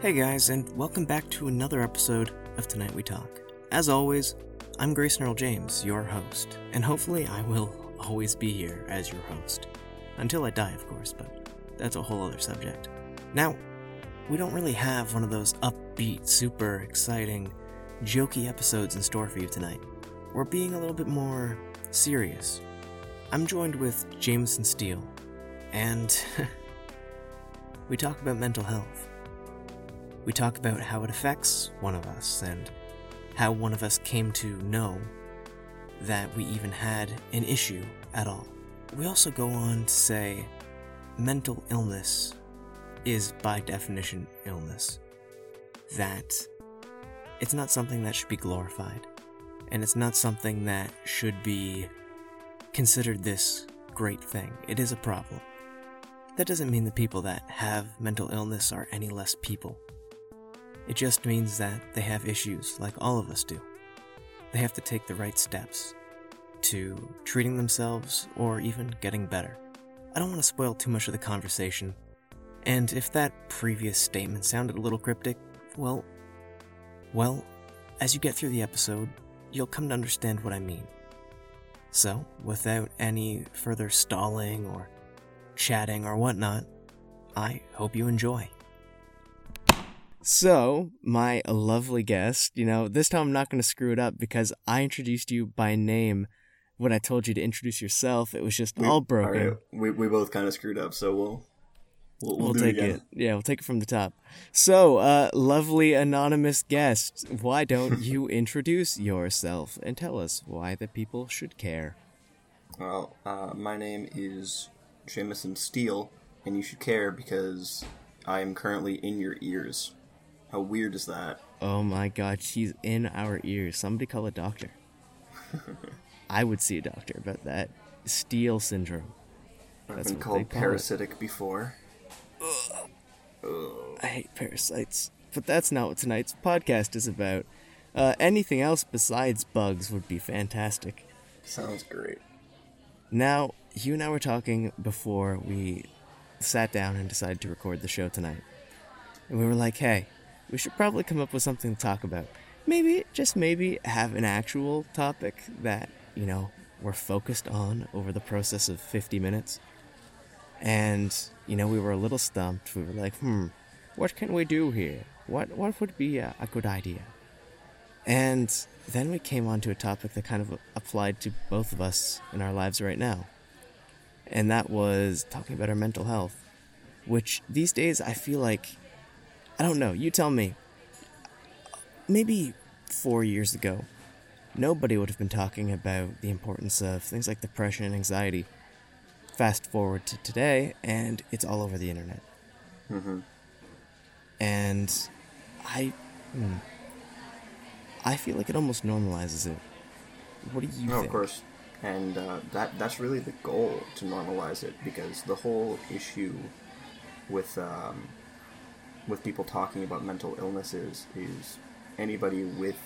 Hey guys, and welcome back to another episode of Tonight We Talk. As always, I'm Grayson Earl James, your host, and hopefully I will always be here as your host. Until I die, of course, but that's a whole other subject. Now, we don't really have one of those upbeat, super exciting, jokey episodes in store for you tonight. We're being a little bit more serious. I'm joined with Jameson Steele, and we talk about mental health. We talk about how it affects one of us and how one of us came to know that we even had an issue at all. We also go on to say mental illness is by definition illness. That it's not something that should be glorified, and it's not something that should be considered this great thing. It is a problem. That doesn't mean the people that have mental illness are any less people. It just means that they have issues like all of us do. They have to take the right steps to treating themselves or even getting better. I don't want to spoil too much of the conversation, and if that previous statement sounded a little cryptic, well, well, as you get through the episode, you'll come to understand what I mean. So, without any further stalling or chatting or whatnot, I hope you enjoy. So, my lovely guest, you know, this time I'm not going to screw it up because I introduced you by name when I told you to introduce yourself. It was just We- all broken. alright, we we both kind of screwed up, so we'll we'll, we'll, We'll, take it, it. Yeah, we'll take it from the top. So, uh, lovely anonymous guest, why don't you introduce yourself and tell us why the people should care? Well, uh, my name is Jameson Steele, and you should care because I am currently in your ears. How weird is that? Oh my god, she's in our ears. Somebody call a doctor. I would see a doctor about that. Steele syndrome. I've been called call it. parasitic before. I hate parasites. But that's not what tonight's podcast is about. Uh, anything else besides bugs would be fantastic. Sounds great. Now, you and I were talking before we sat down and decided to record the show tonight. And we were like, hey, we should probably come up with something to talk about. Maybe, just maybe, have an actual topic that, you know, we're focused on over the process of 50 minutes. And, you know, we were a little stumped. We were like, hmm, what can we do here? What, what would be a, a good idea? And then we came on to a topic that kind of applied to both of us in our lives right now. And that was talking about our mental health, which these days I feel like, I don't know, you tell me. Maybe four years ago, nobody would have been talking about the importance of things like depression and anxiety. Fast forward to today, and it's all over the internet. Mm-hmm. And I. Hmm, I feel like it almost normalizes it. What do you No, think? of course, and uh, that that's really the goal to normalize it because the whole issue with um, with people talking about mental illnesses is anybody with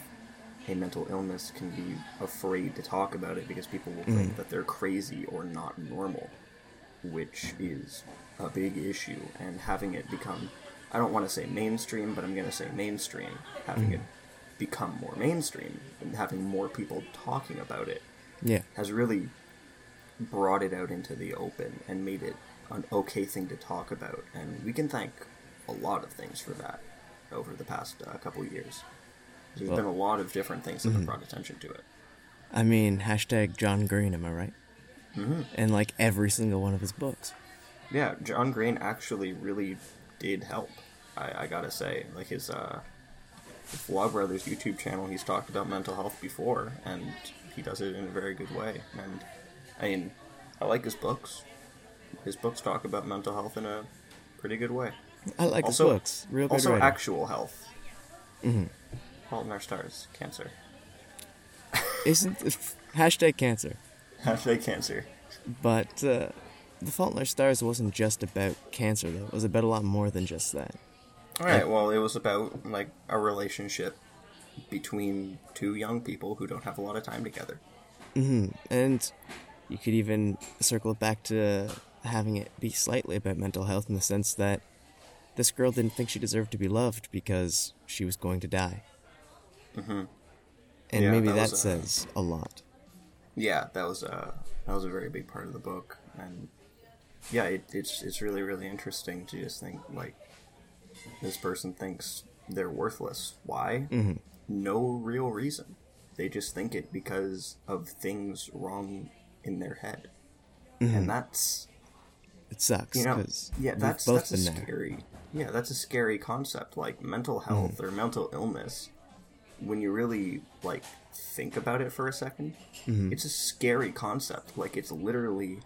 a mental illness can be afraid to talk about it because people will think mm. that they're crazy or not normal, which is a big issue. And having it become, I don't want to say mainstream, but I'm going to say mainstream, having it mm. become more mainstream and having more people talking about it Yeah. has really brought it out into the open and made it an okay thing to talk about. And we can thank a lot of things for that over the past uh, couple of years. There's Well- been a lot of different things that have brought attention to it. I mean, hashtag John Green, am I right? Mm-hmm. And like every single one of his books. Yeah, John Green actually really did help. I, I gotta say, like his uh, the Vlog Brothers YouTube channel, he's talked about mental health before, and he does it in a very good way. And I mean, I like his books. His books talk about mental health in a pretty good way. I like also, his books. Real good also writer. actual health. Mm-hmm. Fault in Our Stars, cancer. Isn't hashtag cancer? Hashtag cancer. But uh, the Fault in Our Stars wasn't just about cancer, though. It was about a lot more than just that. All right. Well, it was about like a relationship between two young people who don't have a lot of time together. And you could even circle it back to having it be slightly about mental health in the sense that this girl didn't think she deserved to be loved because she was going to die. Mm-hmm. And Yeah, maybe that that, was, uh, says a lot. yeah, that was a that was a very big part of the book, and yeah, it, it's it's really really interesting to just think like this person thinks they're worthless. Why? Mhm. No real reason. They just think it because of things wrong in their head, Mm-hmm. and that's It sucks you know yeah that's that's a been there. Yeah that's a scary concept like mental health or mental illness when you really like think about it for a 2nd Mm-hmm. it's a scary concept like it's literally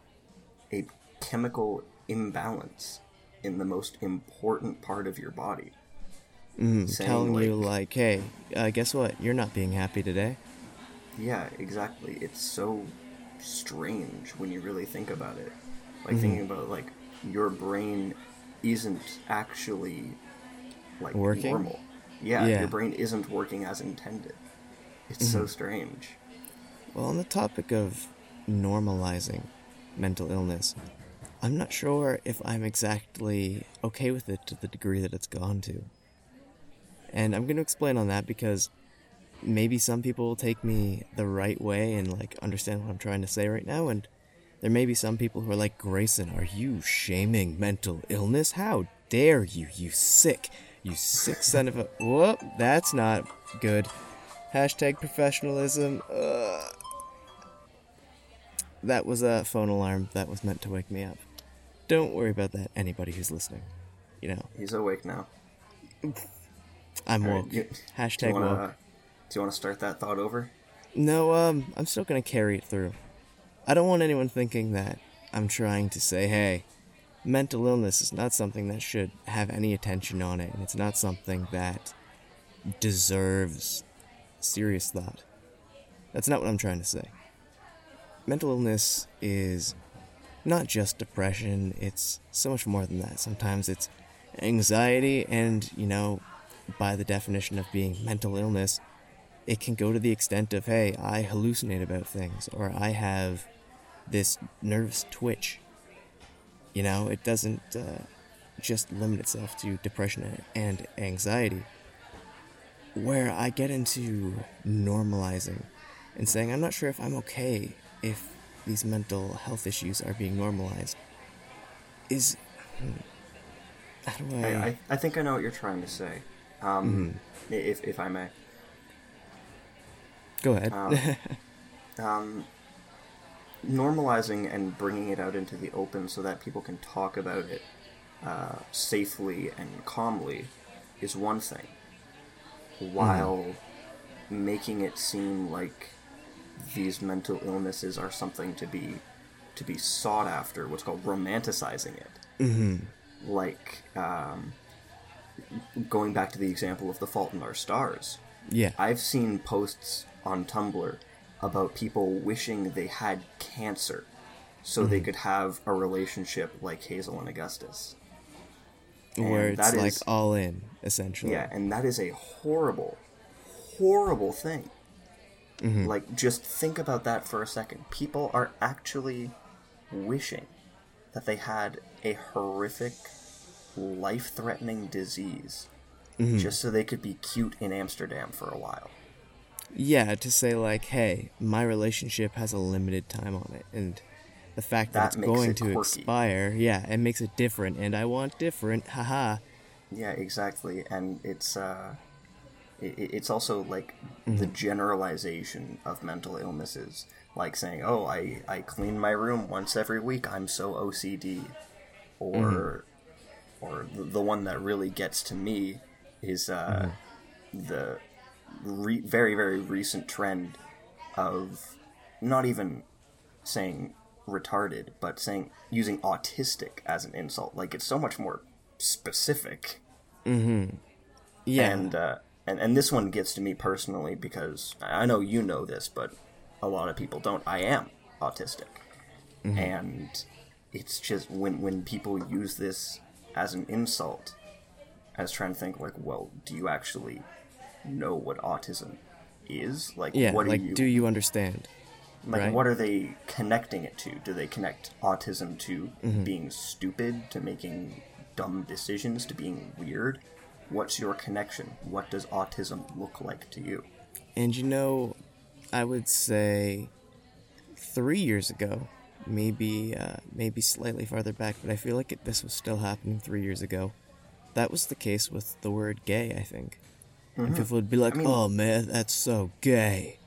a chemical imbalance in the most important part of your body saying, telling you like- like, hey, uh, guess what? You're not being happy today. yeah exactly it's so strange when you really think about it like Mm-hmm. thinking about like your brain isn't actually like Working? normal yeah, Yeah. your brain isn't working as intended it's so mm-hmm. strange Well, on the topic of normalizing mental illness, I'm not sure if I'm exactly okay with it to the degree that it's gone to. And I'm going to explain on that because maybe some people will take me the right way and like understand what I'm trying to say right now and there may be some people who are like, Grayson, are you shaming mental illness? How dare you, you sick, you sick son of a. Whoop, that's not good. Hashtag professionalism. Ugh. That was a phone alarm that was meant to wake me up. Don't worry about that, anybody who's listening. You know, he's awake now I'm right, woke. you- Hashtag you want woke. do you want to start that thought over No, um, I'm still gonna carry it through. I don't want anyone thinking that I'm trying to say, hey, mental illness is not something that should have any attention on it, and it's not something that deserves serious thought. That's not what I'm trying to say. Mental illness is not just depression, it's so much more than that. Sometimes it's anxiety, and, you know, by the definition of being mental illness, it can go to the extent of, hey, I hallucinate about things, or I have this nervous twitch. You know, it doesn't uh, just limit itself to depression and anxiety. Where I get into normalizing and saying, I'm not sure if I'm okay if these mental health issues are being normalized, is. hmm, How do I. I, I, I think I know what you're trying to say um, Mm-hmm. if, if I may Go ahead. um, um, normalizing and bringing it out into the open so that people can talk about it uh, safely and calmly is one thing, while making it seem like these mental illnesses are something to be to be sought after, what's called romanticizing it. hmm Like um, going back to the example of The Fault in Our Stars. Yeah. I've seen posts on Tumblr about people wishing they had cancer so Mm-hmm. they could have a relationship like Hazel and Augustus. Where it's like is- all in, essentially. Yeah, and that is a horrible, horrible thing. Mm-hmm. Like, just think about that for a second. People are actually wishing that they had a horrific, life threatening disease Mm-hmm. just so they could be cute in Amsterdam for a while. Yeah, to say like, hey, my relationship has a limited time on it, and the fact that, That it's going it to quirky. expire, yeah, it makes it different, and I want different, haha. Yeah, exactly, and it's uh, it, it's also like the generalization of mental illnesses, like saying, "Oh, I I clean my room once every week. I'm so OCD," or or the, the one that really gets to me is uh, the re- very very recent trend of not even saying retarded, but saying using autistic as an insult. Like it's so much more specific Mm-hmm. Yeah, and uh, and and this one gets to me personally because I know you know this, but a lot of people don't. I am autistic, and it's just when when people use this as an insult, I was trying to think like, well, do you actually know what autism is? Like, yeah, what like, do you do you understand? like right? what are they connecting it to? Do they connect autism to Mm-hmm. being stupid, to making dumb decisions to being weird. What's your connection? What does autism look like to you? And you know, I would say three years ago, maybe uh, maybe slightly farther back, but I feel like it, this was still happening three years ago. That was the case with the word gay, I think. And mm-hmm. people would be like, mean- "Oh man, that's so gay."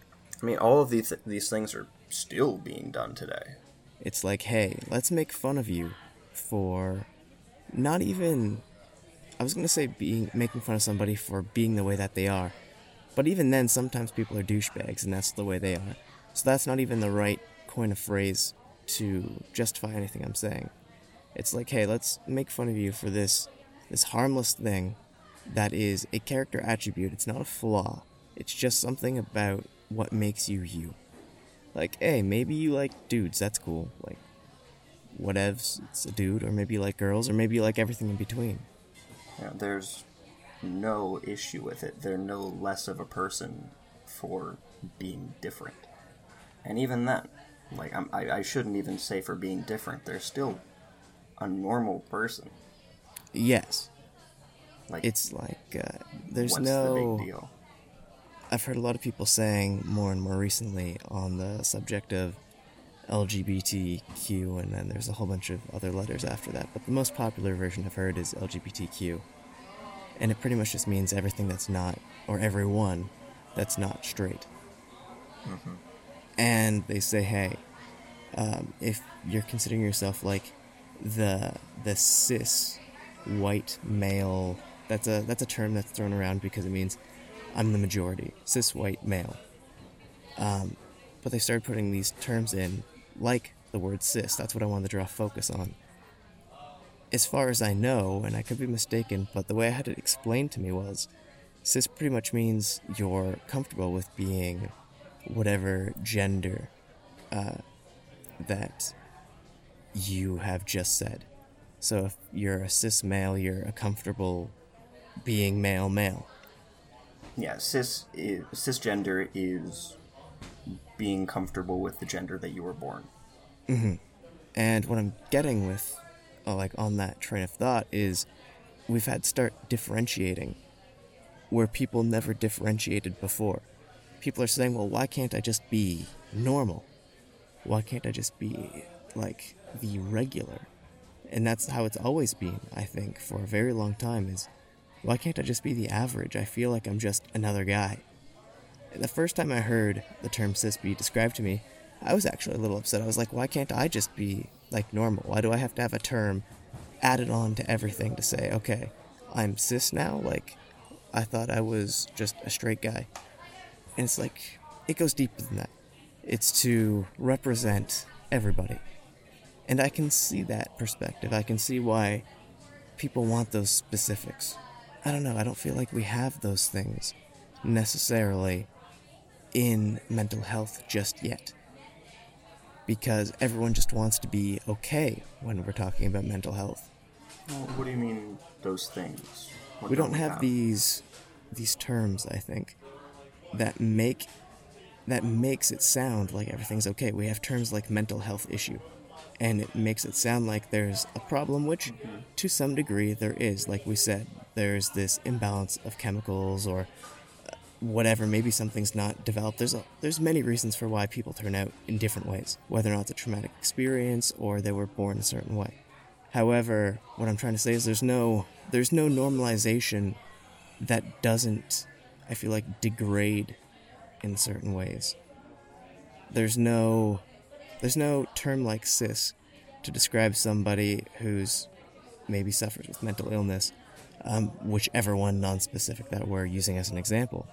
I mean, all of these these things are still being done today. It's like, hey, let's make fun of you for not even I was gonna say being making fun of somebody for being the way that they are. But even then sometimes people are douchebags and that's the way they are. So that's not even the right coin of phrase to justify anything I'm saying. It's like, hey, let's make fun of you for this this harmless thing that is a character attribute. It's not a flaw. It's just something about what makes you you. Like, hey, maybe you like dudes, that's cool. Like, whatevs, it's a dude, or maybe you like girls, or maybe you like everything in between. Yeah, there's no issue with it. They're no less of a person for being different. And even then, like I'm, I, I shouldn't even say for being different. They're still a normal person. Yes, Like it's like, uh, there's no. the big deal? I've heard a lot of people saying more and more recently on the subject of LGBTQ, and then there's a whole bunch of other letters after that. But the most popular version I've heard is LGBTQ. And it pretty much just means everything that's not, or everyone that's not straight. And they say, hey, um, if you're considering yourself like the the cis white male, that's a that's a term that's thrown around because it means I'm the majority, cis white male. Um, but they started putting these terms in, like the word cis. That's what I wanted to draw focus on. As far as I know, and I could be mistaken, but the way I had it explained to me was cis pretty much means you're comfortable with being whatever gender uh, that you have just said. So if you're a cis male, you're a comfortable being male male. Yeah, cis is, cisgender is being comfortable with the gender that you were born. And what I'm getting with, uh, like, on that train of thought is we've had to start differentiating where people never differentiated before. People are saying, well, why can't I just be normal? Why can't I just be, like, the regular? And that's how it's always been, I think, for a very long time is why can't I just be the average? I feel like I'm just another guy. The first time I heard the term cis be described to me, I was actually a little upset. I was like, why can't I just be like normal? Why do I have to have a term added on to everything to say, okay, I'm cis now? Like, I thought I was just a straight guy. And it's like, it goes deeper than that. It's to represent everybody. And I can see that perspective. I can see why people want those specifics. I don't know, I don't feel like we have those things necessarily in mental health just yet. Because everyone just wants to be okay when we're talking about mental health. Well, what do you mean those things? What We don't have these these terms, I think, that make that makes it sound like everything's okay. We have terms like mental health issue, and it makes it sound like there's a problem, which to some degree there is. Like we said, there's this imbalance of chemicals or uh, whatever. Maybe something's not developed. There's a, there's many reasons for why people turn out in different ways, whether or not it's a traumatic experience or they were born a certain way. However, what I'm trying to say is there's no there's no normalization that doesn't I feel like degrade in certain ways. There's no there's no term like cis to describe somebody who's maybe suffers with mental illness, um, whichever one non-specific that we're using as an example.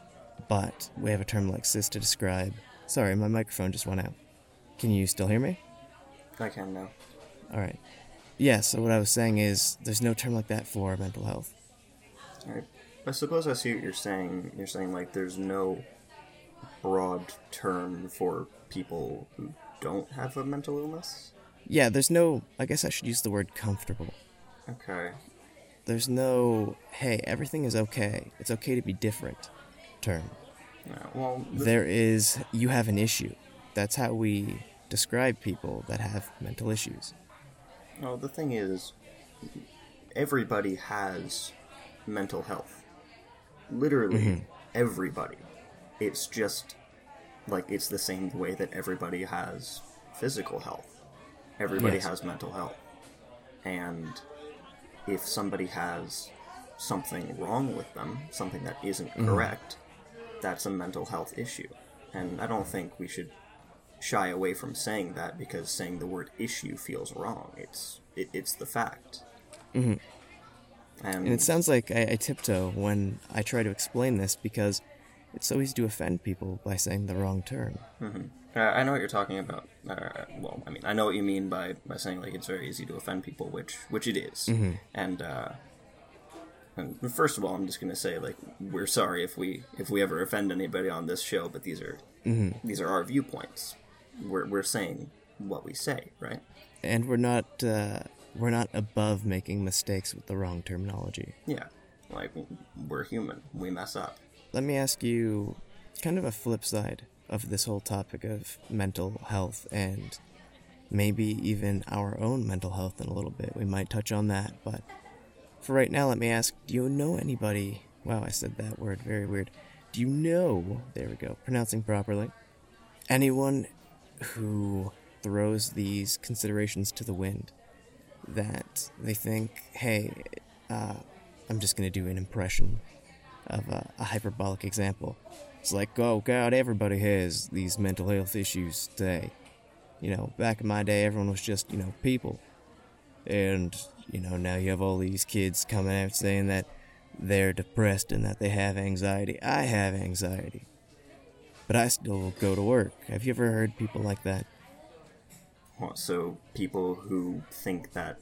But we have a term like cis to describe. Sorry, my microphone just went out. Can you still hear me? I can now. All right. Yeah. So what I was saying is, there's no term like that for mental health. Alright. I suppose I see what you're saying. You're saying like there's no broad term for people who don't have a mental illness. Yeah. There's no. I guess I should use the word comfortable. Okay. There's no. Hey, everything is okay. It's okay to be different. Term. Yeah, well, the- There is. You have an issue. That's how we describe people that have mental issues. No, the thing is, everybody has mental health. Literally mm-hmm. everybody. It's just like it's the same way that everybody has physical health. Everybody Yes. has mental health. And if somebody has something wrong with them, something that isn't correct, that's a mental health issue. And I don't think we should shy away from saying that because saying the word issue feels wrong. It's it, it's the fact. Mm-hmm. And, And it sounds like I, I tiptoe when I try to explain this because it's so easy to offend people by saying the wrong term. uh, I know what you're talking about. Uh, well, I mean, I know what you mean by, by saying like it's very easy to offend people, which which it is. And uh, and first of all, I'm just gonna say like we're sorry if we if we ever offend anybody on this show, but these are these are our viewpoints. We're we're saying what we say, right? And we're not uh, we're not above making mistakes with the wrong terminology. Yeah, like we're human. We mess up. Let me ask you kind of a flip side of this whole topic of mental health and maybe even our own mental health in a little bit. We might touch on that, but for right now, let me ask do you know anybody? Wow, I said that word very weird. Do you know, there we go, pronouncing properly, anyone who throws these considerations to the wind that they think, hey, uh, I'm just going to do an impression of a, a hyperbolic example. It's like, oh god, everybody has these mental health issues today. You know, back in my day, everyone was just, you know, people. And, you know, now you have all these kids coming out saying that they're depressed and that they have anxiety. I have anxiety. But I still go to work. Have you ever heard people like that? So people who think that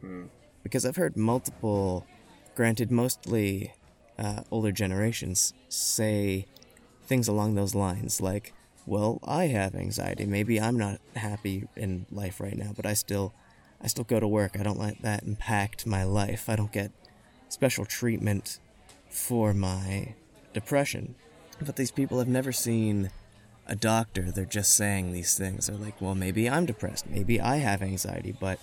hmm. because I've heard multiple, granted, mostly uh, older generations say things along those lines, like, "Well, I have anxiety. Maybe I'm not happy in life right now, but I still, I still go to work. I don't let that impact my life. I don't get special treatment for my depression." But these people have never seen a doctor. They're just saying these things. They're like, "Well, maybe I'm depressed. Maybe I have anxiety, but."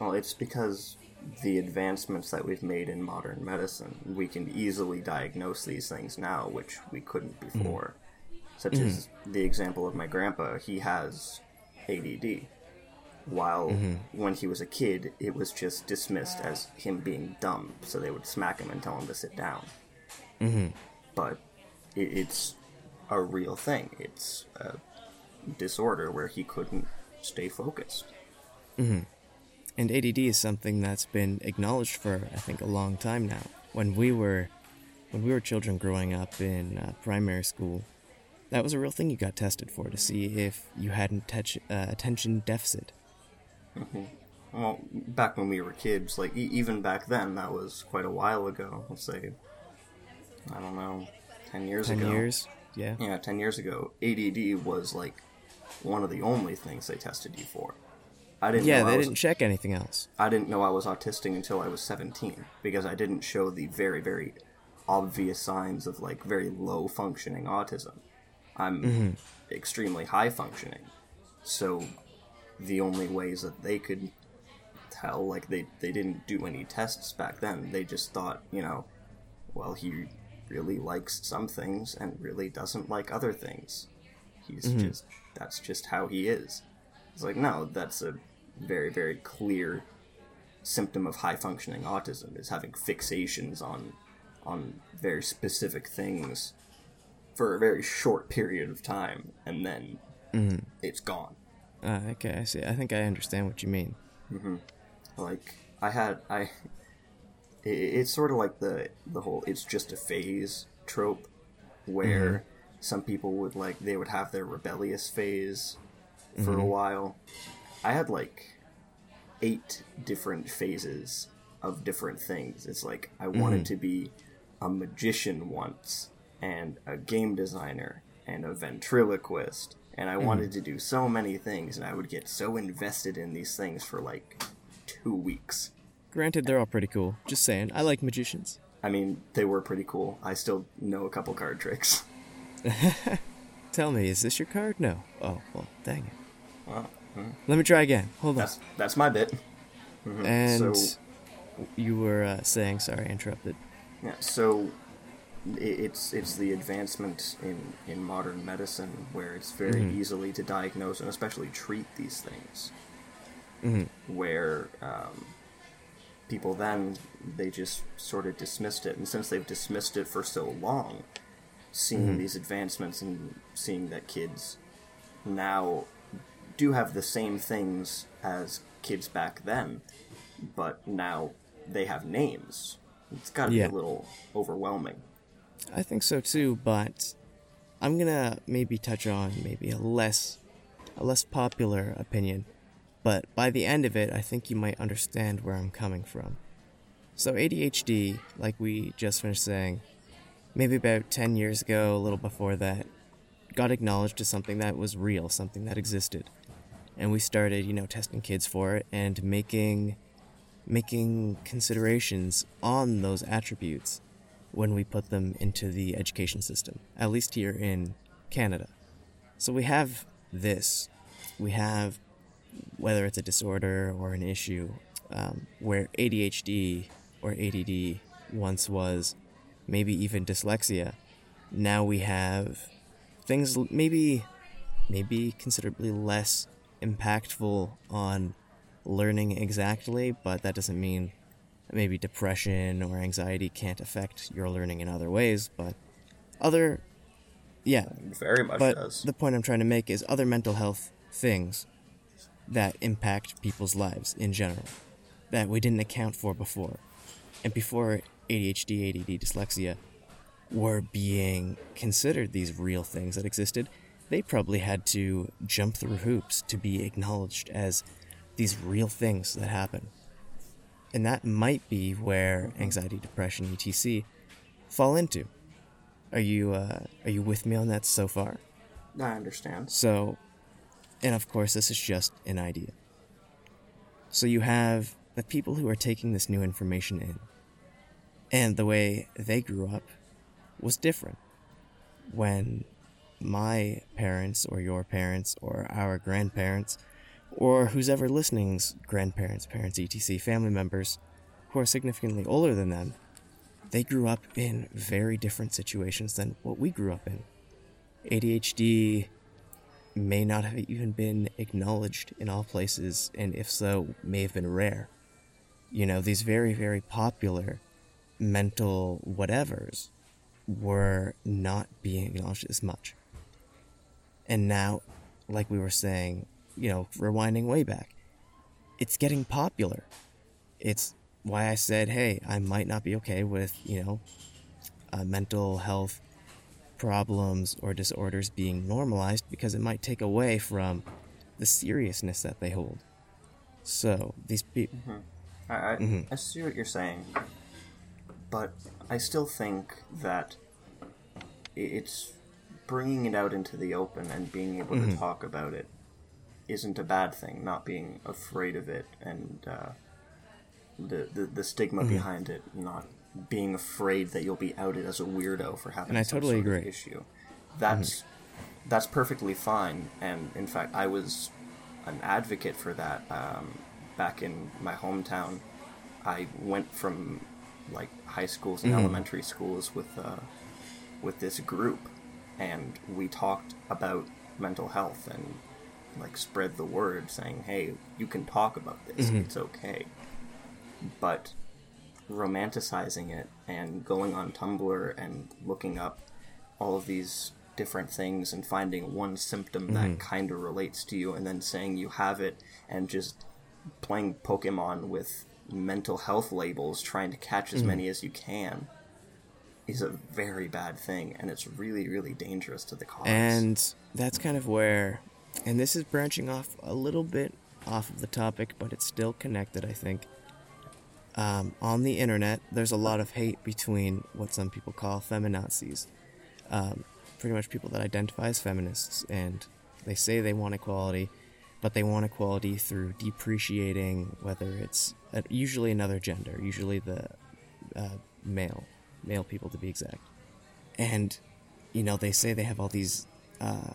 Well, it's because the advancements that we've made in modern medicine, we can easily diagnose these things now, which we couldn't mm-hmm. before. Such mm-hmm. as the example of my grandpa, he has ADD. While mm-hmm. when he was a kid, it was just dismissed as him being dumb, so they would smack him and tell him to sit down. But it, it's a real thing. It's a disorder where he couldn't stay focused. And ADD is something that's been acknowledged for I think a long time now. When we were when we were children growing up in uh, primary school, that was a real thing you got tested for to see if you had an uh, attention deficit. Mhm. Well, back when we were kids, like e- even back then, that was quite a while ago. Let's say, I don't know, ten years Ten ago. years, yeah. Yeah, ten years ago, ADD was like one of the only things they tested you for. I didn't. Yeah, know I they was, didn't check anything else. I didn't know I was autistic until I was seventeen because I didn't show the very, very obvious signs of like very low functioning autism. I'm mm-hmm. extremely high functioning, so the only ways that they could tell like they they didn't do any tests back then they just thought you know well he really likes some things and really doesn't like other things he's mm-hmm. just that's just how he is it's like no that's a very very clear symptom of high functioning autism is having fixations on on very specific things for a very short period of time and then mm-hmm. it's gone. Uh, okay, I see. I think I understand what you mean. Mm-hmm. like i had i i it's sort of like the the whole it's just a phase trope where mm-hmm. some people would like they would have their rebellious phase for a while i had like eight different phases of different things it's like i wanted mm-hmm. to be a magician once and a game designer and a ventriloquist and i wanted mm-hmm. to do so many things and i would get so invested in these things for like two weeks Granted, they're all pretty cool. Just saying, I like magicians. i mean they were pretty cool i still know a couple card tricks Tell me, is this your card? No. Oh, well, dang it. Well, Let me try again. Hold on. that's that's my bit And so- you were uh, saying. Sorry, I interrupted. Yeah, so it's it's the advancement in, in modern medicine where it's very Mhm. easily to diagnose and especially treat these things. Mhm. Where um, people then they just sort of dismissed it, and since they've dismissed it for so long, seeing Mhm. these advancements and seeing that kids now do have the same things as kids back then, but now they have names. It's got to Yeah. be a little overwhelming. I think so too, but I'm gonna maybe touch on maybe a less a less popular opinion. But by the end of it, I think you might understand where I'm coming from. So ADHD, like we just finished saying, maybe about 10 years ago, a little before that, got acknowledged as something that was real, something that existed. And we started, you know, testing kids for it and making making considerations on those attributes when we put them into the education system, at least here in Canada. So we have this. We have, whether it's a disorder or an issue, um, where ADHD or ADD once was, maybe even dyslexia. Now we have things maybe, maybe considerably less impactful on learning exactly, but that doesn't mean maybe depression or anxiety can't affect your learning in other ways, but other, yeah. Very much But does. the point I'm trying to make is other mental health things that impact people's lives in general that we didn't account for before. And before ADHD, ADD, dyslexia were being considered these real things that existed, they probably had to jump through hoops to be acknowledged as these real things that happen. And that might be where anxiety, depression, etc. fall into. Are you uh, are you with me on that so far? I understand. So, and of course, this is just an idea. So you have the people who are taking this new information in, and the way they grew up was different. When my parents, or your parents, or our grandparents, or who's ever listening's grandparents, parents, etc., family members who are significantly older than them, they grew up in very different situations than what we grew up in. ADHD may not have even been acknowledged in all places, and if so, may have been rare. You know, these very, very popular mental whatevers were not being acknowledged as much. And now, like we were saying, you know, rewinding way back, it's getting popular. It's why I said, hey, I might not be okay with, you know, uh, mental health problems or disorders being normalized because it might take away from the seriousness that they hold. So, these people. I, I, Mhm. I see what you're saying, but I still think that it's bringing it out into the open and being able to talk about it isn't a bad thing. Not being afraid of it and uh, the, the the stigma behind it, not being afraid that you'll be outed as a weirdo for having And I totally agree. issue. That's that's perfectly fine, and in fact, I was an advocate for that um, back in my hometown. I went from like high schools and elementary schools with uh, with this group, and we talked about mental health and like spread the word, saying, "Hey, you can talk about this. Mm-hmm. It's okay." But romanticizing it and going on Tumblr and looking up all of these different things and finding one symptom that mm-hmm. kind of relates to you and then saying you have it and just playing Pokemon with mental health labels trying to catch as mm-hmm. many as you can is a very bad thing and it's really really dangerous to the cause. And that's kind of where, and this is branching off a little bit off of the topic, but it's still connected, I think. Um, on the internet, there's a lot of hate between what some people call feminazis. Um, pretty much people that identify as feminists, and they say they want equality, but they want equality through depreciating whether it's uh, usually another gender, usually the uh, male, male people to be exact. And, you know, they say they have all these, uh,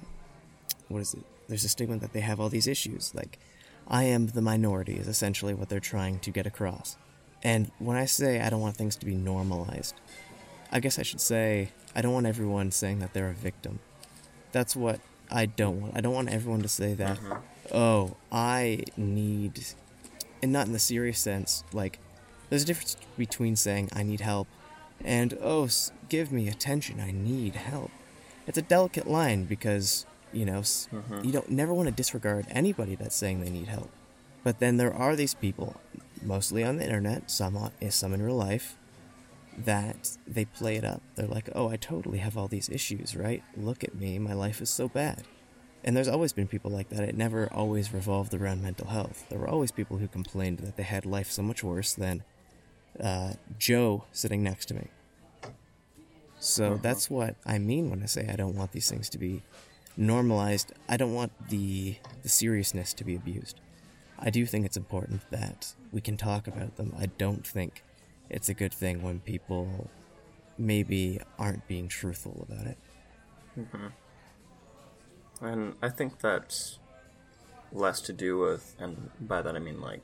what is it? There's a stigma that they have all these issues. Like, I am the minority, is essentially what they're trying to get across. And when I say I don't want things to be normalized, I guess I should say I don't want everyone saying that they're a victim. That's what I don't want. I don't want everyone to say that, Mm-hmm. oh, I need, and not in the serious sense, like, there's a difference between saying I need help and, oh, give me attention, I need help. It's a delicate line because, you know, Mm-hmm. you don't never want to disregard anybody that's saying they need help. But then there are these people, mostly on the internet, some on, eh, some in real life, that they play it up. They're like, "Oh, I totally have all these issues, right? Look at me, my life is so bad." And there's always been people like that. It never always revolved around mental health. There were always people who complained that they had life so much worse than uh, Joe sitting next to me. So that's what I mean when I say I don't want these things to be normalized. I don't want the the seriousness to be abused. I do think it's important that we can talk about them. I don't think it's a good thing when people maybe aren't being truthful about it. Mm-hmm. And I think that's less to do with, and by that I mean like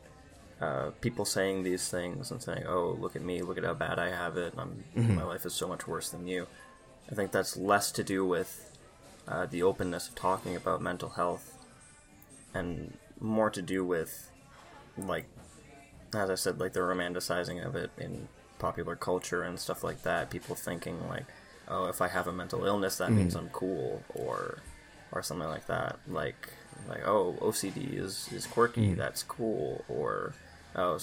uh, people saying these things and saying, "Oh, look at me! Look at how bad I have it! I'm, My life is so much worse than you." I think that's less to do with uh, the openness of talking about mental health, and more to do with, like, as I said, like the romanticizing of it in popular culture and stuff like that. People thinking like, "Oh, if I have a mental illness, that means I'm cool," or or something like that. Like like oh, OCD is is quirky, that's cool, or oh,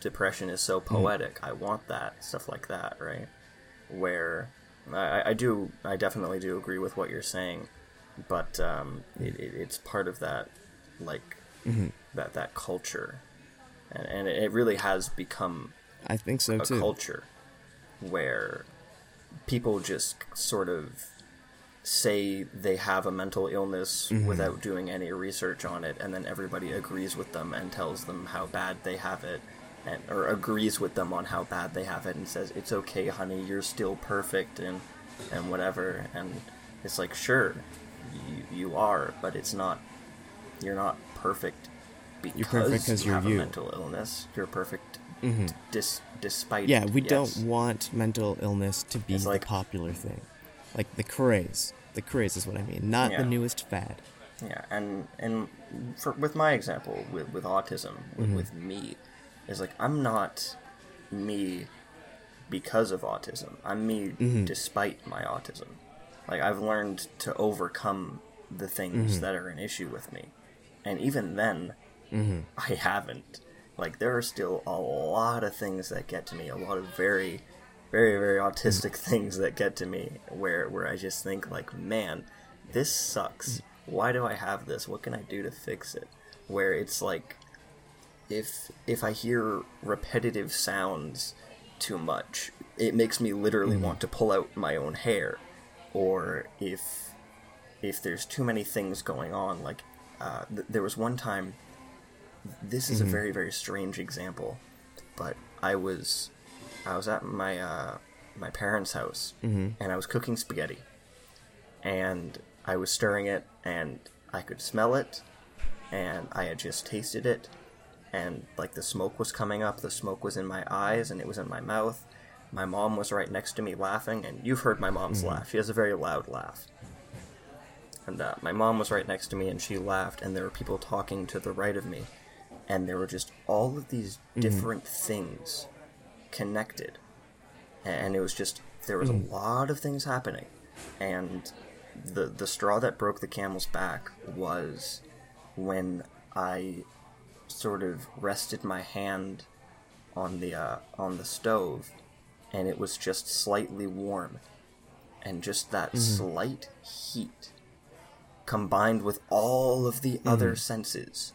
depression is so poetic, I want that, stuff like that, right? Where I, I do, I definitely do agree with what you're saying, but um, it, it, it's part of that like that that culture, and, and it really has become I think so a too. culture where people just sort of say they have a mental illness Mm-hmm. without doing any research on it and then everybody agrees with them and tells them how bad they have it and or agrees with them on how bad they have it and says it's okay honey you're still perfect and and whatever and it's like sure you, you are but it's not you're not perfect because perfect 'cause you you're have you. Mm-hmm. a mental illness you're perfect dis- despite Yeah, we yes. don't want mental illness to be It's the like- popular thing. Like the craze. The craze is what I mean, not the newest fad. Yeah, and and for, with my example with with autism with, Mm-hmm. with me, is like I'm not me because of autism. I'm me Mm-hmm. despite my autism. Like I've learned to overcome the things Mm-hmm. that are an issue with me, and even then, Mm-hmm. I haven't. Like there are still a lot of things that get to me. A lot of very, very, very autistic things that get to me. Where where I just think like, man, this sucks. Why do I have this? What can I do to fix it? Where it's like, if if I hear repetitive sounds too much, it makes me literally want to pull out my own hair. Or if if there's too many things going on, like uh, th- there was one time. This is a very very strange example, but I was I was at my uh, my parents' house and I was cooking spaghetti, and I was stirring it and I could smell it, and I had just tasted it, and like the smoke was coming up, the smoke was in my eyes and it was in my mouth. My mom was right next to me laughing, and you've heard my mom's laugh. She has a very loud laugh. And uh, my mom was right next to me, and she laughed, and there were people talking to the right of me, and there were just all of these different things connected, and it was just there was a hmm. lot of things happening, and the the straw that broke the camel's back was when I sort of rested my hand on the uh, on the stove, and it was just slightly warm, and just that hmm. slight heat, combined with all of the other hmm. senses,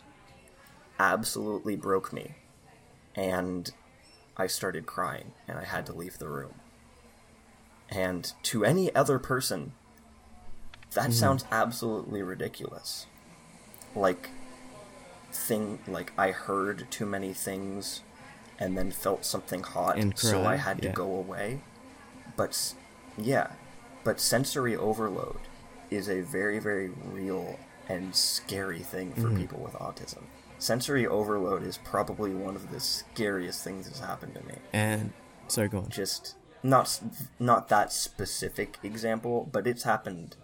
absolutely broke me, and I started crying, and I had to leave the room. And to any other person, that hmm. sounds absolutely ridiculous. Like, thing like I heard too many things and then felt something hot, And so I had to yeah. go away. But yeah, but sensory overload is a very very real and scary thing for hmm. people with autism. Sensory overload is probably one of the scariest things that's happened to me. And sorry, go on. Just not not that specific example, but it's happened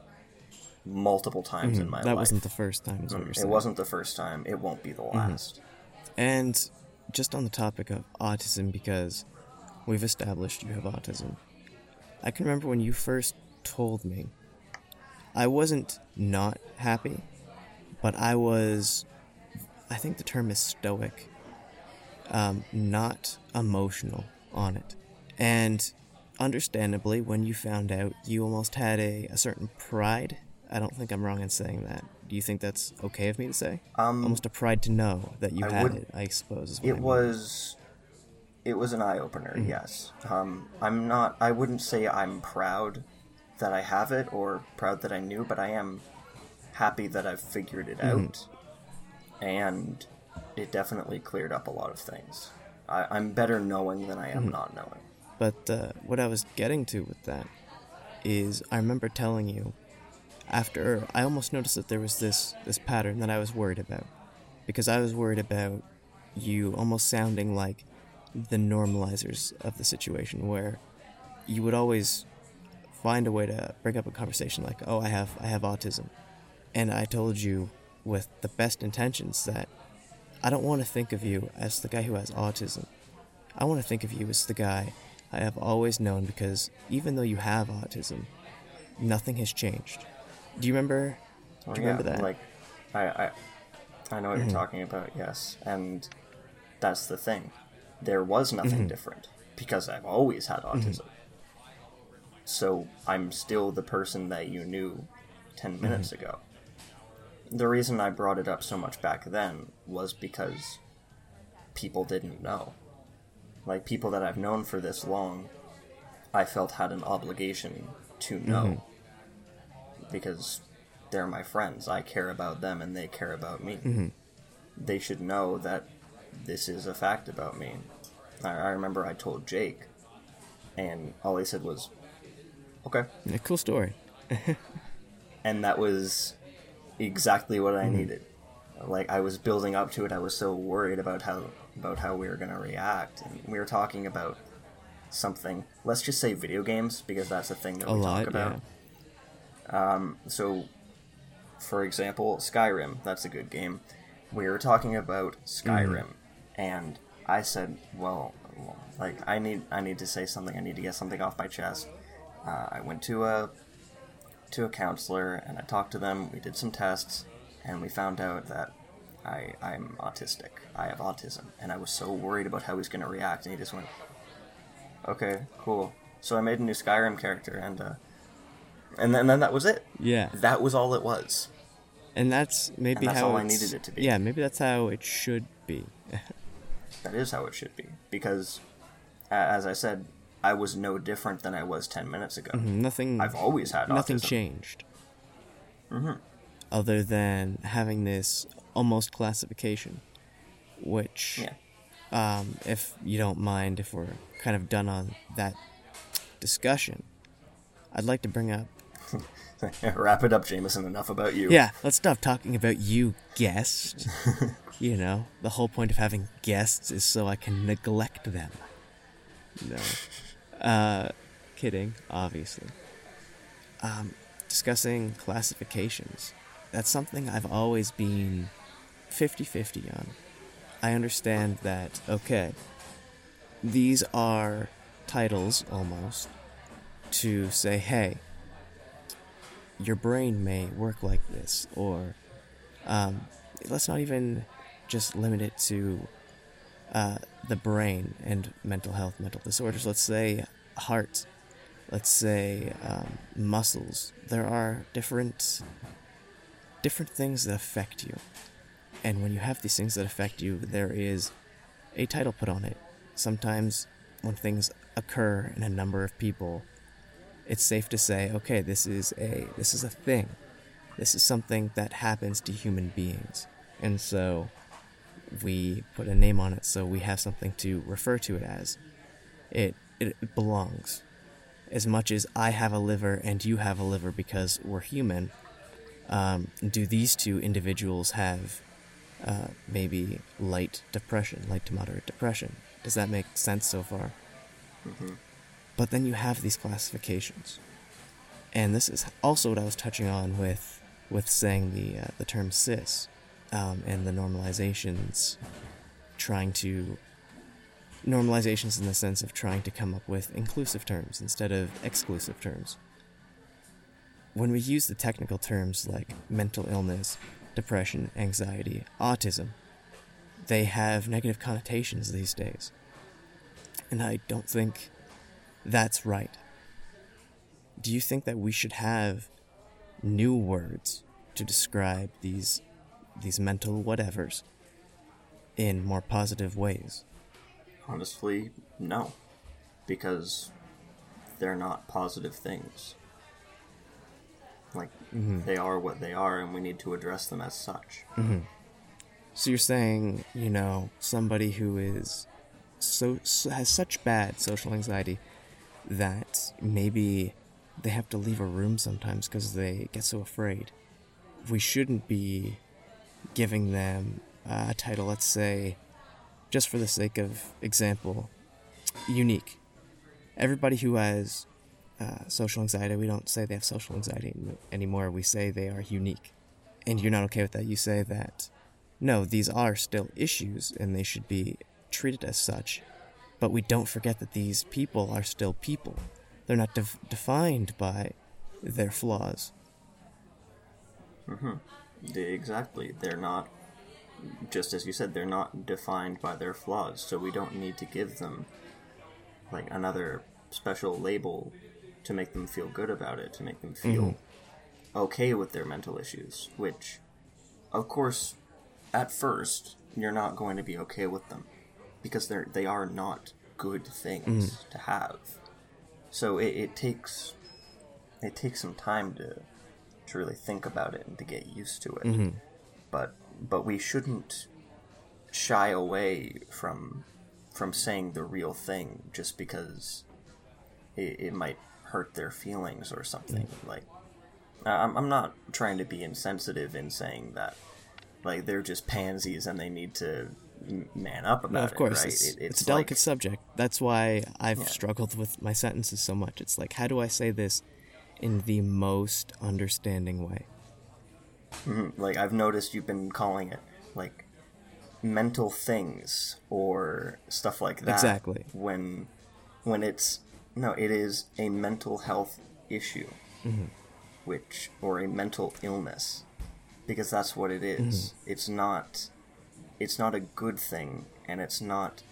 multiple times in my Mm-hmm. that life. wasn't the first time, is what you're it wasn't the first time. It won't be the last. And just on the topic of autism, because we've established you have autism, I can remember when you first told me, I wasn't not happy, but I was, I think the term is stoic, um, not emotional on it. And understandably, when you found out, you almost had a, a certain pride. I don't think I'm wrong in saying that. Do you think that's okay of me to say? Um, almost a pride to know that you I had would- it. I suppose what I It mean. was it was an eye opener, Mm-hmm. yes. Um, I'm not I wouldn't say I'm proud that I have it or proud that I knew, but I am happy that I've figured it Mm-hmm. out. And it definitely cleared up a lot of things. I, I'm better knowing than I Mm-hmm. am not knowing. But uh, what I was getting to with that is, I remember telling you after I almost noticed that there was this this pattern that I was worried about, because I was worried about you almost sounding like the normalizers of the situation, where you would always find a way to bring up a conversation like, "Oh, I have I have autism," and I told you with the best intentions that I don't want to think of you as the guy who has autism. I want to think of you as the guy I have always known because even though you have autism, nothing has changed. Do you remember? Oh, Do you remember that? Like, I, I, I know what Mm-hmm. you're talking about. Yes, and that's the thing. There was nothing Mm-hmm. different because I've always had autism. So I'm still the person that you knew ten Mm-hmm. minutes ago. The reason I brought it up so much back then was because people didn't know. Like people that I've known for this long, I felt had an obligation to know Mm-hmm. because they're my friends. I care about them and they care about me. Mm-hmm. They should know that this is a fact about me. I, I remember I told Jake, and all he said was, okay. A cool story. And that was exactly what I Mm-hmm. needed. Like I was building up to it. I was so worried about how about how we were gonna react, and we were talking about something. Let's just say video games because that's the thing that A we lot, talk about. yeah. So, for example, Skyrim, that's a good game. We were talking about Skyrim, and I said, well, well, like I need I need to say something. I need to get something off my chest. Uh, I went to a to a counselor and I talked to them. We did some tests, and we found out that I I'm autistic. I have autism, and I was so worried about how he's going to react, and he just went, "Okay, cool." So I made a new Skyrim character, and uh, and then, and then that was it. Yeah. That was all it was. And that's maybe And that's how all I needed it to be. Yeah, maybe that's how it should be. That is how it should be. Because, as I said, I was no different than I was 10 minutes ago. nothing. I've always had nothing autism. changed. Mm-hmm. Other than having this almost classification, which, Yeah. um, if you don't mind, if we're kind of done on that discussion, I'd like to bring up. Wrap it up, Jameson. Enough about you. Yeah, let's stop talking about you, guest. you know, the whole point of having guests is so I can neglect them. No. Uh, kidding, obviously. Um, discussing classifications. That's something I've always been 50 50 on. I understand that, okay, these are titles almost to say, hey, your brain may work like this, or um, let's not even just limit it to uh, the brain and mental health, mental disorders. Let's say heart, let's say um, muscles. There are different different things that affect you, and when you have these things that affect you, there is a title put on it. Sometimes, when things occur in a number of people, it's safe to say, okay, this is a this is a thing. This is something that happens to human beings. And so we put a name on it so we have something to refer to it as. It it belongs. As much as I have a liver and you have a liver because we're human, um, do these two individuals have uh, maybe light depression, light to moderate depression. Does that make sense so far? But then you have these classifications, and this is also what I was touching on with with saying the uh, the term cis um, and the normalizations, trying to normalizations in the sense of trying to come up with inclusive terms instead of exclusive terms. When we use the technical terms like mental illness, depression, anxiety, autism, they have negative connotations these days. And I don't think that's right. Do you think that we should have new words to describe these these mental whatevers in more positive ways? Honestly, no. Because they're not positive things. Like, mm-hmm. they are what they are, and we need to address them as such. Mm-hmm. So you're saying, you know, somebody who is so, so has such bad social anxiety that maybe they have to leave a room sometimes because they get so afraid. We shouldn't be giving them uh, a title, let's say, just for the sake of example, unique. Everybody who has uh, social anxiety, we don't say they have social anxiety anymore. We say they are unique. And you're not okay with that. You say that, no, these are still issues and they should be treated as such. But we don't forget that these people are still people. They're not def- defined by their flaws. They, exactly. They're not, just as you said, they're not defined by their flaws, so we don't need to give them, like, another special label to make them feel good about it, to make them feel mm-hmm. okay with their mental issues, which, of course, at first, you're not going to be okay with them because they're they are not good things mm-hmm. to have. So it, it takes it takes some time to to really think about it and to get used to it. Mm-hmm. But but we shouldn't shy away from from saying the real thing just because it, it might hurt their feelings or something. Like I'm I'm not trying to be insensitive in saying that like they're just pansies and they need to man up about No, of it. course, right? it's, It- it's, a like- delicate subject. That's why I've Yeah. struggled with my sentences so much. It's like, how do I say this in the most understanding way? Mm-hmm. like I've noticed you've been calling it like mental things or stuff like that. Exactly. When when it's no, it is a mental health issue, mm-hmm. which or a mental illness, because that's what it is. Mm-hmm. It's not it's not a good thing, and it's not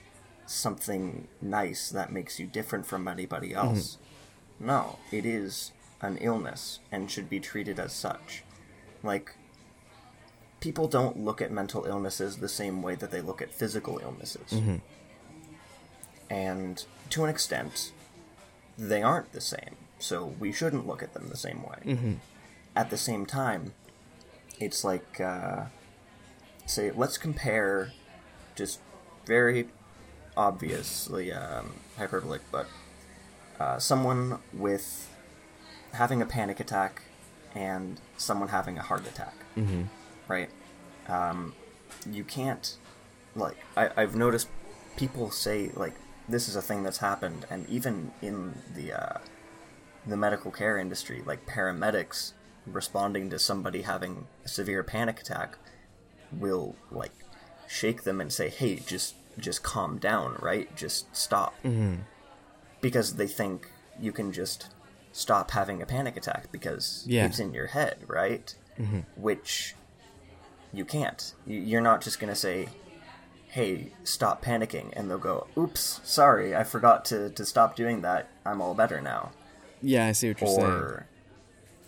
something nice that makes you different from anybody else. No, it is an illness and should be treated as such. Like, people don't look at mental illnesses the same way that they look at physical illnesses. And to an extent, they aren't the same, so we shouldn't look at them the same way. At the same time, it's like, uh, say, let's compare just very obviously um, hyperbolic, but uh, someone with having a panic attack and someone having a heart attack, mm-hmm. right? Um, you can't like I, I've noticed people say like this is a thing that's happened, and even in the uh, the medical care industry, like paramedics responding to somebody having a severe panic attack will like shake them and say, "Hey, just just calm down, right? Just stop." Mm-hmm. Because they think you can just stop having a panic attack because Yeah. it's in your head, right? Mm-hmm. Which you can't. You- You're not just gonna say, "Hey, stop panicking," and they'll go, "Oops, sorry, I forgot to to stop doing that. I'm all better now." Yeah, I see what you're saying. or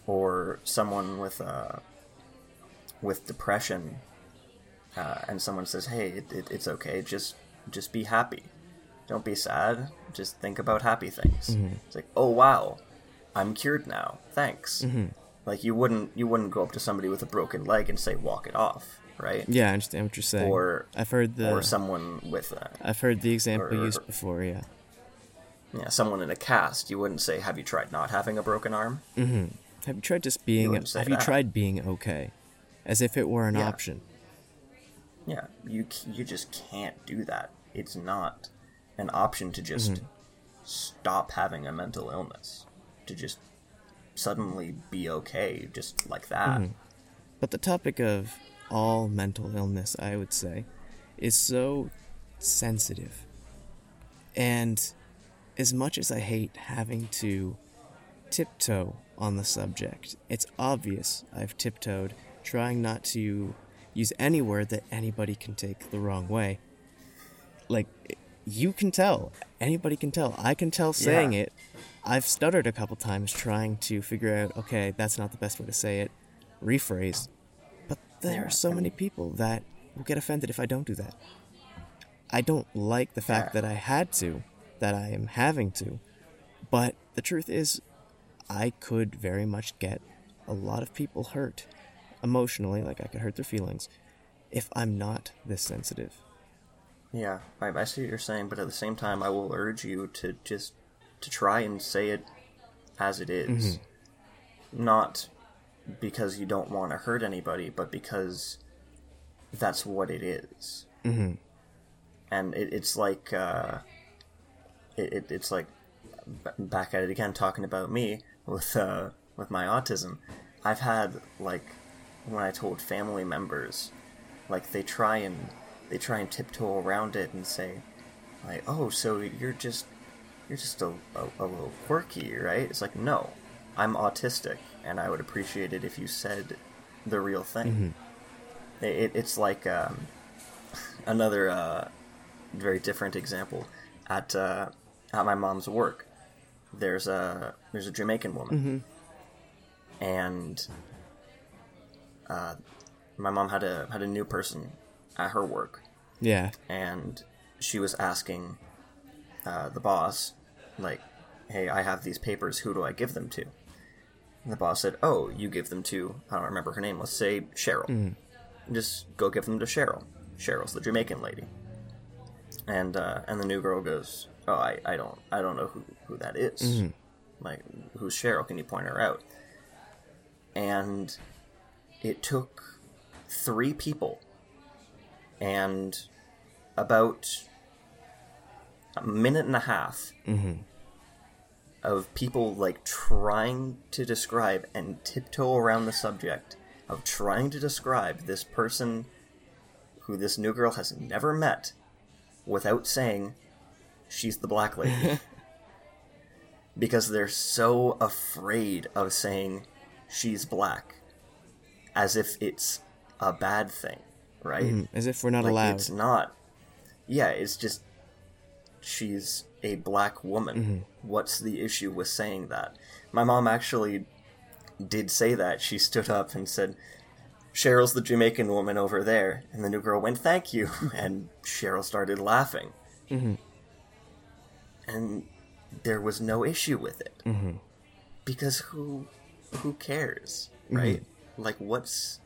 or someone with uh, with depression, uh, and someone says, "Hey, it, it, it's okay. Just just be happy. Don't be sad. Just think about happy things." It's like, "Oh wow, I'm cured now. Thanks." Like you wouldn't you wouldn't go up to somebody with a broken leg and say, "Walk it off," right? Yeah, I understand what you're saying. Or I've heard the or someone with uh, I've heard the example or- used before. Yeah. yeah, someone in a cast. You wouldn't say, "Have you tried not having a broken arm?" Have you tried just being? say Have you tried being okay, as if it were an Yeah. option? Yeah, you you just can't do that. It's not an option to just stop having a mental illness, to just suddenly be okay, just like that. Hmm. But the topic of all mental illness, I would say, is so sensitive. And as much as I hate having to tiptoe on the subject, it's obvious I've tiptoed, trying not to use any word that anybody can take the wrong way. Like, you can tell. Anybody can tell. I can tell saying Yeah. it. I've stuttered a couple times trying to figure out, okay, that's not the best way to say it. Rephrase. But there are so many people that will get offended if I don't do that. I don't like the fact that I had to, that I am having to. But the truth is, I could very much get a lot of people hurt emotionally, like I could hurt their feelings, if I'm not this sensitive. Yeah, I, I see what you're saying, but at the same time, I will urge you to just to try and say it as it is. not because you don't want to hurt anybody, but because that's what it is. Mm-hmm. And it, it's like uh, it, it, it's like b- back at it again, talking about me with uh, with my autism. I've had like when I told family members, like they try and they try and tiptoe around it and say, like, oh, so you're just you're just a, a, a little quirky, right? It's like, no, I'm autistic, and I would appreciate it if you said the real thing. It, it, it's like um, another uh, very different example at uh, at my mom's work. There's a there's a Jamaican woman, and uh, my mom had a had a new person at her work, Yeah. and she was asking uh, the boss, like, "Hey, I have these papers. Who do I give them to?" And the boss said, "Oh, you give them to I don't remember her name. Let's say Cheryl. Just go give them to Cheryl. Cheryl's the Jamaican lady." And uh, and the new girl goes, "Oh, I, I don't I don't know who who that is. Like, who's Cheryl? Can you point her out?" And it took three people and about a minute and a half mm-hmm. of people like trying to describe and tiptoe around the subject of trying to describe this person who this new girl has never met without saying she's the black lady. Because they're so afraid of saying she's black as if it's a bad thing right? Mm, As if we're not like allowed. it's not yeah it's just she's a black woman. Mm-hmm. What's the issue with saying that? My mom actually did say that. She stood up and said cheryl's the jamaican woman over there. And the new girl went thank you. Mm-hmm. And cheryl started laughing. Mm-hmm. And there was no issue with it. Because who who cares right? Like what's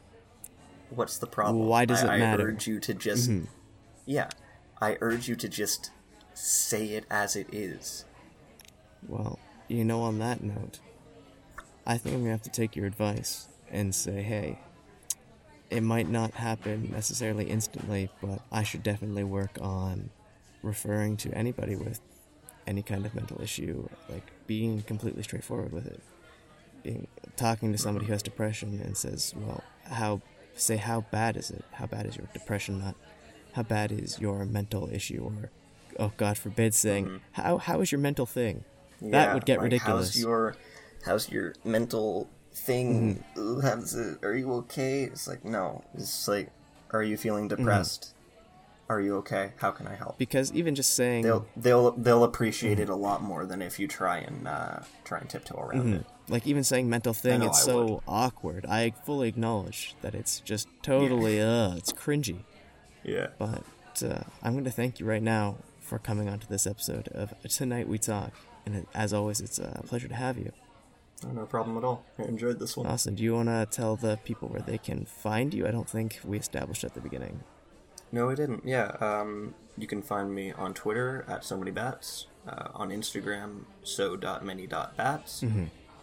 what's the problem Why does I, it matter? i urge you to just mm-hmm. yeah i urge you to just say it as it is Well, you know, on that note, I think I'm gonna have to take your advice and say, hey, it might not happen necessarily instantly, but I should definitely work on referring to anybody with any kind of mental issue, like being completely straightforward with it. Being talking to somebody who has depression and says, well, how say how bad is it? How bad is your depression? Not how bad is your mental issue, or oh God forbid, saying how how is your mental thing? that would get like, ridiculous. how's your how's your mental thing Mm-hmm. How's it, are you okay it's like no it's like are you feeling Mm-hmm. depressed are you okay how can i help because even just saying they'll they'll they'll appreciate Mm-hmm. it a lot more than if you try and uh, try and tiptoe around it. Like even saying mental thing it's I so would. awkward i fully acknowledge that it's just totally uh it's cringy Yeah. but uh, i'm going to thank you right now for coming onto this episode of tonight we talk and as always it's a pleasure to have you Oh, no problem at all. I enjoyed this one. Awesome. do you want to tell the people where they can find you i don't think we established at the beginning No, we didn't. Yeah, um, you can find me on Twitter at so many bats, uh, on Instagram so dot many dot bats,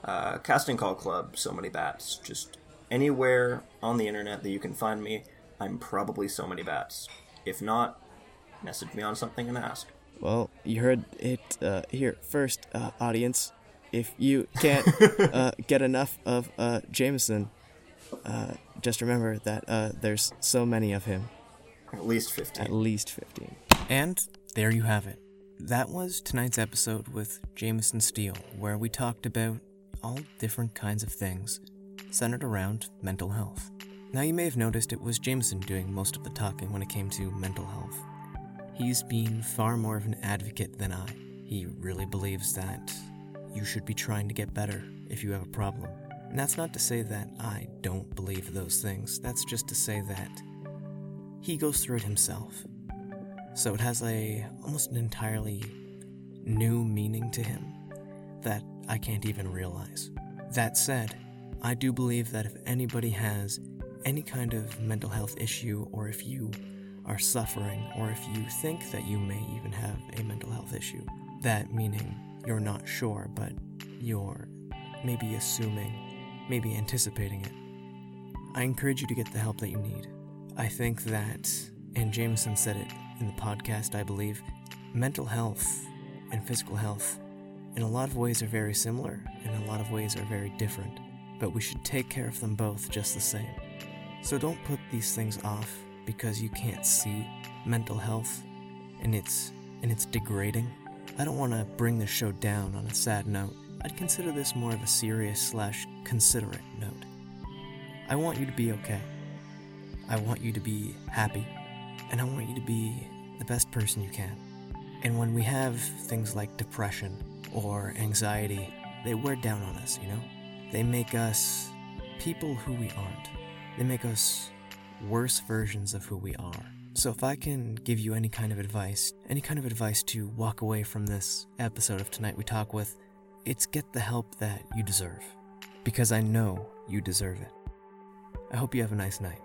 uh, casting call club so many bats. Just anywhere on the internet that you can find me. I'm probably so many bats. If not, message me on something and ask. Well, you heard it uh, here first, uh, audience. If you can't uh, get enough of uh, Jameson, uh, just remember that uh, there's so many of him. At least 15. At least 15. And there you have it. That was tonight's episode with Jameson Steele, where we talked about all different kinds of things centered around mental health. Now, you may have noticed it was Jameson doing most of the talking when it came to mental health. He's been far more of an advocate than I. He really believes that you should be trying to get better if you have a problem. And that's not to say that I don't believe those things, that's just to say that he goes through it himself. So it has a almost an entirely new meaning to him that I can't even realize. That said, I do believe that if anybody has any kind of mental health issue, or if you are suffering, or if you think that you may even have a mental health issue, that meaning you're not sure, but you're maybe assuming, maybe anticipating it, I encourage you to get the help that you need. I think that, and Jameson said it in the podcast, I believe, mental health and physical health in a lot of ways are very similar, and in a lot of ways are very different, but we should take care of them both just the same. So don't put these things off because you can't see mental health and it's and it's degrading. I don't want to bring this show down on a sad note. I'd consider this more of a serious slash considerate note. I want you to be okay. I want you to be happy. And I want you to be the best person you can. And when we have things like depression or anxiety, they wear down on us, you know? They make us people who we aren't. They make us worse versions of who we are. So, if I can give you any kind of advice, any kind of advice to walk away from this episode of Tonight We Talk with, it's get the help that you deserve. Because I know you deserve it. I hope you have a nice night.